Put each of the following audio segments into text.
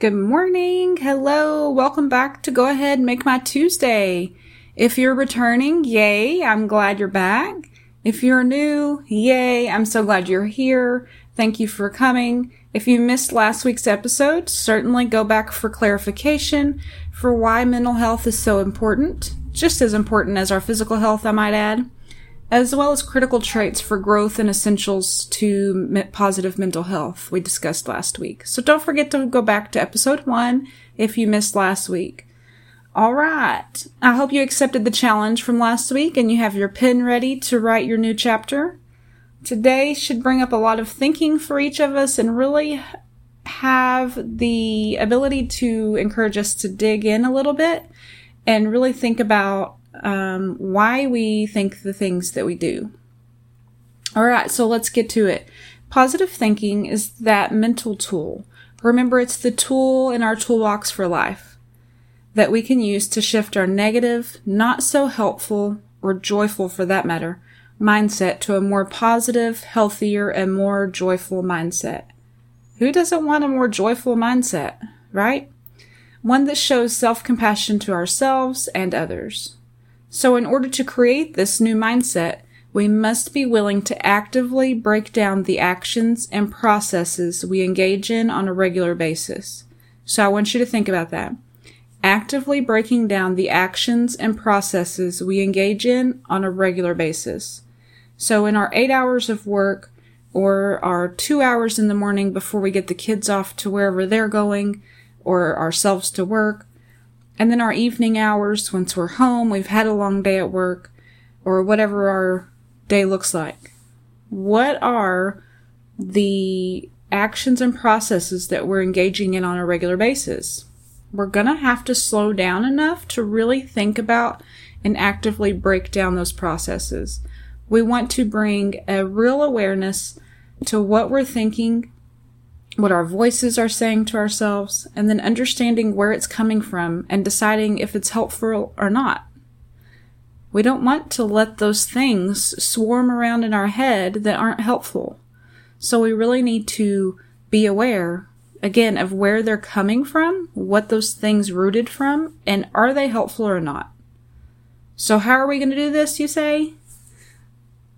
Good morning. Hello. Welcome back to Go Ahead and Make My Tuesday. If you're returning, yay, I'm glad you're back. If you're new, yay, I'm so glad you're here. Thank you for coming. If you missed last week's episode, certainly go back for clarification for why mental health is so important, just as important as our physical health, I might add as well as critical traits for growth and essentials to positive mental health we discussed last week. So don't forget to go back to episode one if you missed last week. All right. I hope you accepted the challenge from last week and you have your pen ready to write your new chapter. Today should bring up a lot of thinking for each of us and really have the ability to encourage us to dig in a little bit and really think about um, why we think the things that we do. All right, so let's get to it. Positive thinking is that mental tool. Remember, it's the tool in our toolbox for life that we can use to shift our negative, not so helpful, or joyful for that matter, mindset to a more positive, healthier, and more joyful mindset. Who doesn't want a more joyful mindset, right? One that shows self compassion to ourselves and others. So, in order to create this new mindset, we must be willing to actively break down the actions and processes we engage in on a regular basis. So, I want you to think about that. Actively breaking down the actions and processes we engage in on a regular basis. So, in our eight hours of work, or our two hours in the morning before we get the kids off to wherever they're going, or ourselves to work, and then our evening hours, once we're home, we've had a long day at work, or whatever our day looks like. What are the actions and processes that we're engaging in on a regular basis? We're gonna have to slow down enough to really think about and actively break down those processes. We want to bring a real awareness to what we're thinking what our voices are saying to ourselves, and then understanding where it's coming from and deciding if it's helpful or not. We don't want to let those things swarm around in our head that aren't helpful. So we really need to be aware, again, of where they're coming from, what those things rooted from, and are they helpful or not. So how are we going to do this, you say?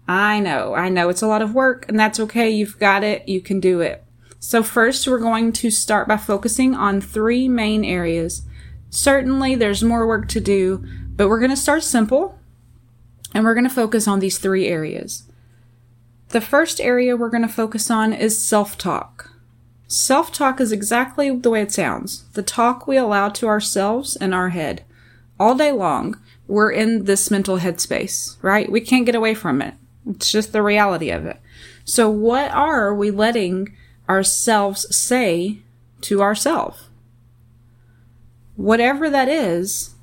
I know, I know it's a lot of work, and that's okay. You've got it. You can do it. So first we're going to start by focusing on three main areas. Certainly there's more work to do, but we're going to start simple and we're going to focus on these three areas. The first area we're going to focus on is self-talk. Self-talk is exactly the way it sounds. The talk we allow to ourselves in our head. All day long, we're in this mental headspace, right? We can't get away from it. It's just the reality of it. So what are we letting ourselves say to ourselves. Whatever that is,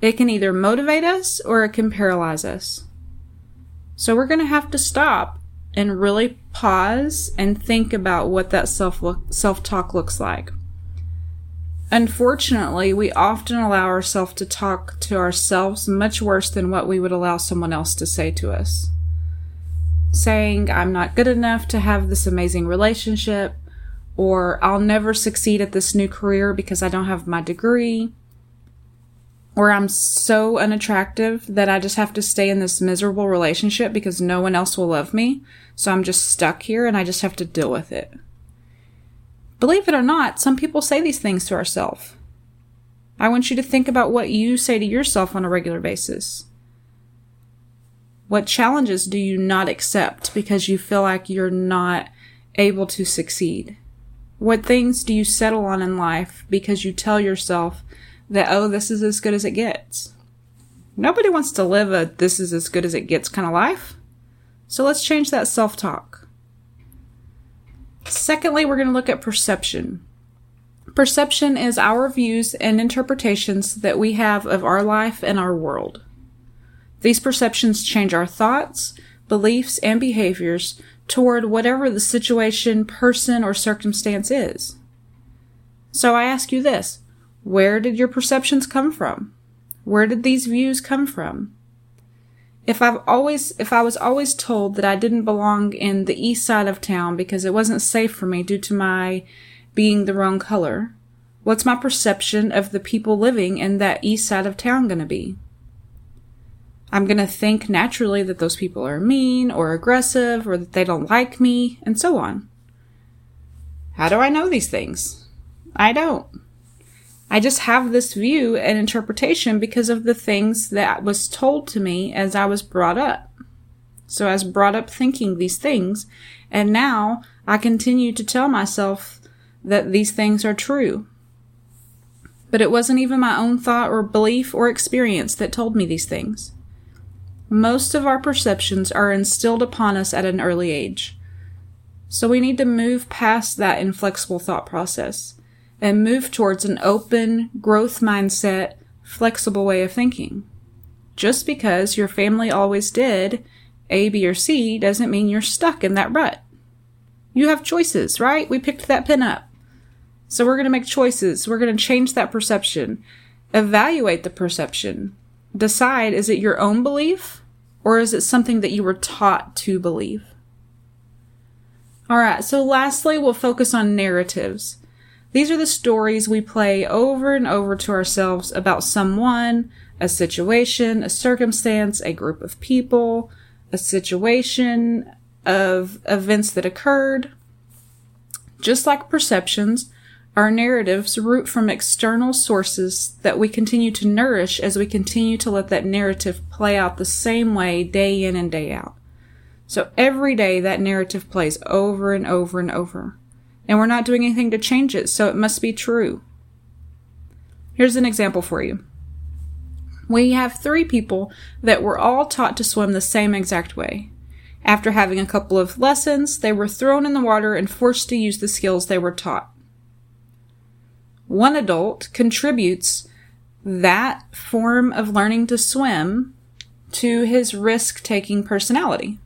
it can either motivate us or it can paralyze us. So we're going to have to stop and really pause and think about what that self self talk looks like. Unfortunately, we often allow ourselves to talk to ourselves much worse than what we would allow someone else to say to us saying I'm not good enough to have this amazing relationship, or I'll never succeed at this new career because I don't have my degree, or I'm so unattractive that I just have to stay in this miserable relationship because no one else will love me, so I'm just stuck here and I just have to deal with it. Believe it or not, some people say these things to ourselves. I want you to think about what you say to yourself on a regular basis. What challenges do you not accept because you feel like you're not able to succeed? What things do you settle on in life because you tell yourself that, oh, this is as good as it gets? Nobody wants to live a this is as good as it gets kind of life. So let's change that self talk. Secondly, we're going to look at perception. Perception is our views and interpretations that we have of our life and our world. These perceptions change our thoughts, beliefs, and behaviors toward whatever the situation, person, or circumstance is. So I ask you this where did your perceptions come from? Where did these views come from? If I've always, if I was always told that I didn't belong in the east side of town because it wasn't safe for me due to my being the wrong color, What's my perception of the people living in that east side of town going to be? I'm going to think naturally that those people are mean or aggressive or that they don't like me and so on. How do I know these things? I don't. I just have this view and interpretation because of the things that was told to me as I was brought up. So I was brought up thinking these things, and now I continue to tell myself that these things are true. But it wasn't even my own thought or belief or experience that told me these things. Most of our perceptions are instilled upon us at an early age. So we need to move past that inflexible thought process and move towards an open, growth mindset, flexible way of thinking. Just because your family always did A, B, or C doesn't mean you're stuck in that rut. You have choices, right? We picked that pin up. So we're going to make choices. We're going to change that perception. Evaluate the perception. Decide is it your own belief or is it something that you were taught to believe? All right. So lastly, we'll focus on narratives. These are the stories we play over and over to ourselves about someone, a situation, a circumstance, a group of people, a situation of events that occurred. Just like perceptions, our narratives root from external sources that we continue to nourish as we continue to let that narrative play out the same way day in and day out. So every day that narrative plays over and over and over and we're not doing anything to change it, so it must be true. Here's an example for you. We have three people that were all taught to swim the same exact way. After having a couple of lessons, they were thrown in the water and forced to use the skills they were taught. One adult contributes that form of learning to swim to his risk taking personality.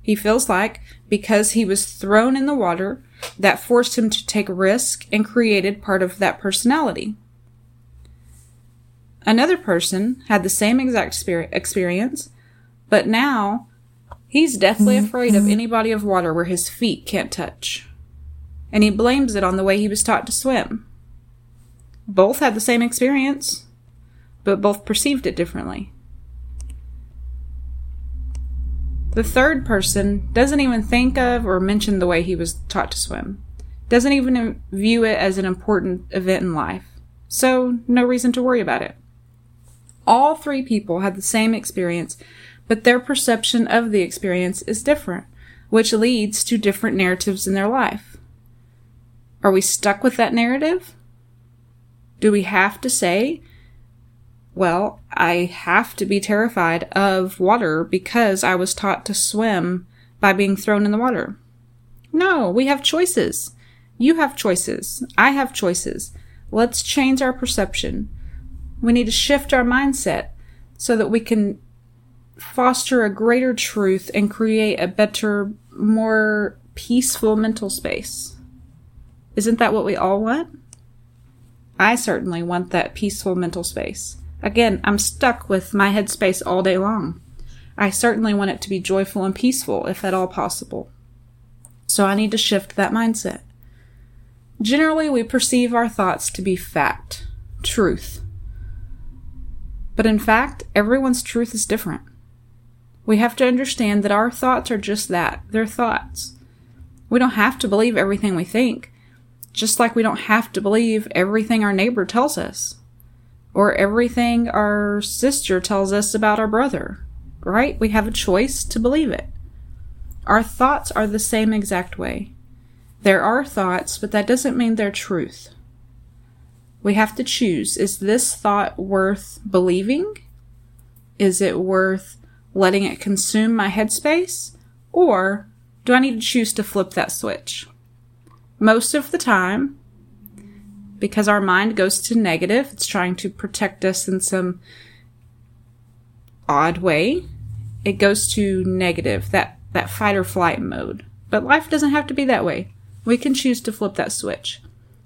He feels like because he was thrown in the water, that forced him to take risk and created part of that personality. Another person had the same exact experience, but now he's deathly mm-hmm. afraid of any body of water where his feet can't touch. And he blames it on the way he was taught to swim. Both had the same experience, but both perceived it differently. The third person doesn't even think of or mention the way he was taught to swim. Doesn't even view it as an important event in life. So, no reason to worry about it. All three people had the same experience, but their perception of the experience is different, which leads to different narratives in their life. Are we stuck with that narrative? Do we have to say well, I have to be terrified of water because I was taught to swim by being thrown in the water. No, we have choices. You have choices. I have choices. Let's change our perception. We need to shift our mindset so that we can foster a greater truth and create a better, more peaceful mental space. Isn't that what we all want? I certainly want that peaceful mental space. Again, I'm stuck with my headspace all day long. I certainly want it to be joyful and peaceful, if at all possible. So I need to shift that mindset. Generally, we perceive our thoughts to be fact, truth. But in fact, everyone's truth is different. We have to understand that our thoughts are just that they're thoughts. We don't have to believe everything we think, just like we don't have to believe everything our neighbor tells us or everything our sister tells us about our brother, right? We have a choice to believe it. Our thoughts are the same exact way. There are thoughts, but that doesn't mean they're truth. We have to choose is this thought worth believing? Is it worth letting it consume my headspace? Or do I need to choose to flip that switch? Most of the time, because our mind goes to negative. It's trying to protect us in some odd way. It goes to negative, that, that fight or flight mode. But life doesn't have to be that way. We can choose to flip that switch.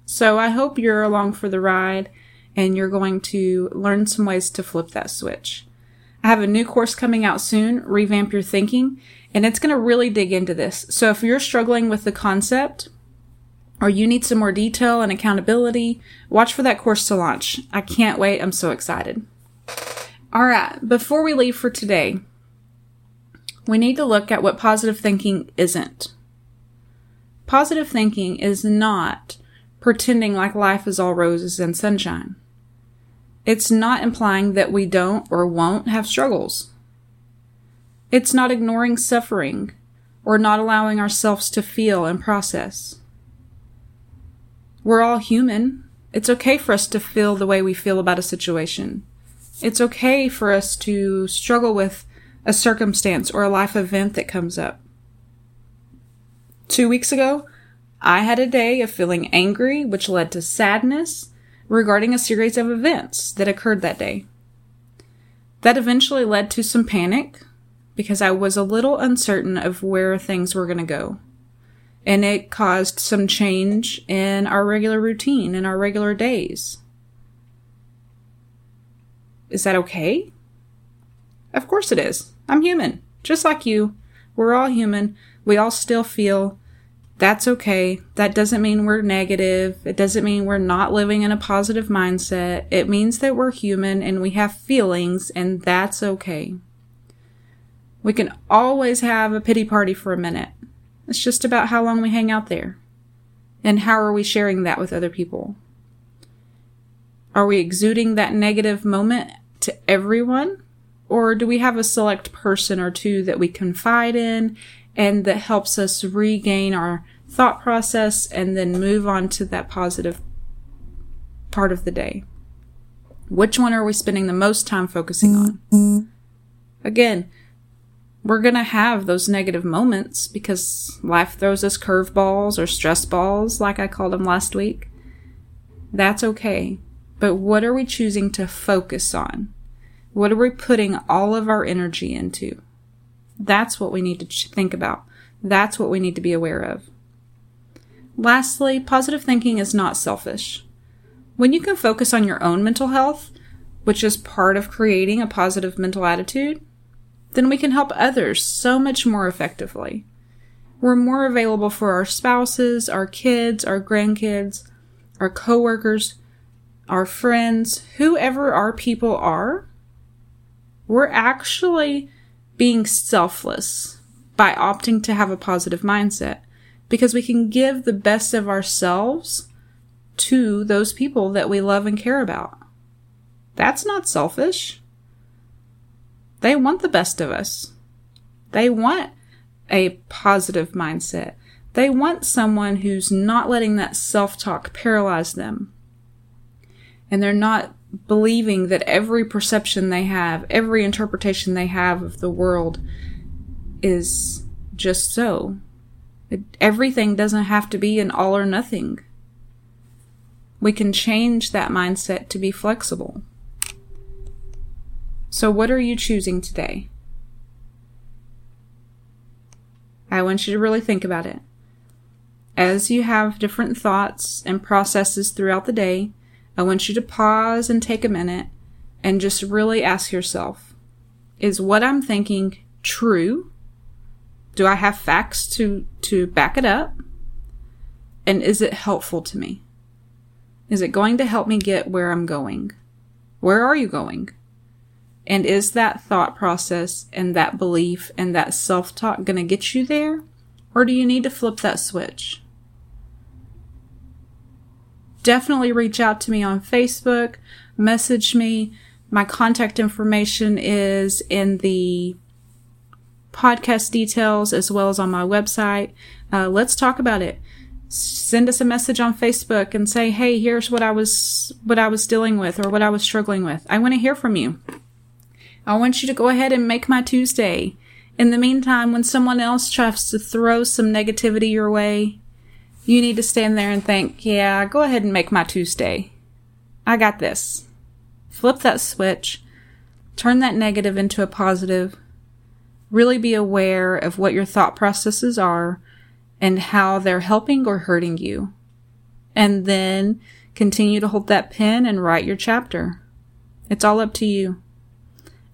So I hope you're along for the ride and you're going to learn some ways to flip that switch. I have a new course coming out soon, Revamp Your Thinking, and it's going to really dig into this. So if you're struggling with the concept or you need some more detail and accountability, watch for that course to launch. I can't wait. I'm so excited. All right, before we leave for today, we need to look at what positive thinking isn't. Positive thinking is not pretending like life is all roses and sunshine. It's not implying that we don't or won't have struggles. It's not ignoring suffering or not allowing ourselves to feel and process. We're all human. It's okay for us to feel the way we feel about a situation. It's okay for us to struggle with a circumstance or a life event that comes up. Two weeks ago, I had a day of feeling angry, which led to sadness regarding a series of events that occurred that day. That eventually led to some panic because I was a little uncertain of where things were going to go and it caused some change in our regular routine in our regular days. Is that okay? Of course it is. I'm human, just like you. We're all human. We all still feel. That's okay. That doesn't mean we're negative. It doesn't mean we're not living in a positive mindset. It means that we're human and we have feelings, and that's okay. We can always have a pity party for a minute. It's just about how long we hang out there. And how are we sharing that with other people? Are we exuding that negative moment to everyone? Or do we have a select person or two that we confide in and that helps us regain our thought process and then move on to that positive part of the day? Which one are we spending the most time focusing on? Again, we're going to have those negative moments because life throws us curveballs or stress balls, like I called them last week. That's okay. But what are we choosing to focus on? What are we putting all of our energy into? That's what we need to think about. That's what we need to be aware of. Lastly, positive thinking is not selfish. When you can focus on your own mental health, which is part of creating a positive mental attitude, then we can help others so much more effectively. We're more available for our spouses, our kids, our grandkids, our coworkers, our friends, whoever our people are. We're actually being selfless by opting to have a positive mindset because we can give the best of ourselves to those people that we love and care about. That's not selfish. They want the best of us. They want a positive mindset. They want someone who's not letting that self talk paralyze them. And they're not believing that every perception they have, every interpretation they have of the world is just so. It, everything doesn't have to be an all or nothing. We can change that mindset to be flexible. So, what are you choosing today? I want you to really think about it. As you have different thoughts and processes throughout the day, I want you to pause and take a minute and just really ask yourself Is what I'm thinking true? Do I have facts to, to back it up? And is it helpful to me? Is it going to help me get where I'm going? Where are you going? And is that thought process and that belief and that self talk going to get you there? Or do you need to flip that switch? Definitely reach out to me on Facebook, message me. My contact information is in the podcast details as well as on my website. Uh, let's talk about it. Send us a message on Facebook and say, "Hey, here's what I was what I was dealing with or what I was struggling with." I want to hear from you. I want you to go ahead and make my Tuesday. In the meantime, when someone else tries to throw some negativity your way, you need to stand there and think, yeah, go ahead and make my Tuesday. I got this. Flip that switch. Turn that negative into a positive. Really be aware of what your thought processes are and how they're helping or hurting you. And then continue to hold that pen and write your chapter. It's all up to you.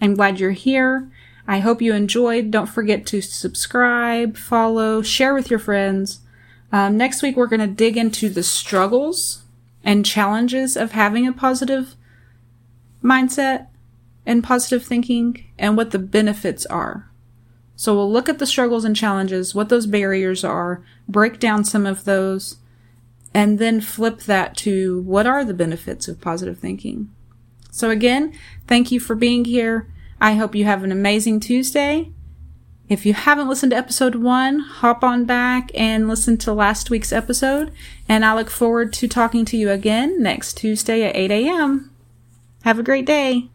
I'm glad you're here. I hope you enjoyed. Don't forget to subscribe, follow, share with your friends. Um, next week, we're going to dig into the struggles and challenges of having a positive mindset and positive thinking and what the benefits are. So we'll look at the struggles and challenges, what those barriers are, break down some of those, and then flip that to what are the benefits of positive thinking. So again, thank you for being here. I hope you have an amazing Tuesday. If you haven't listened to episode one, hop on back and listen to last week's episode. And I look forward to talking to you again next Tuesday at 8 a.m. Have a great day.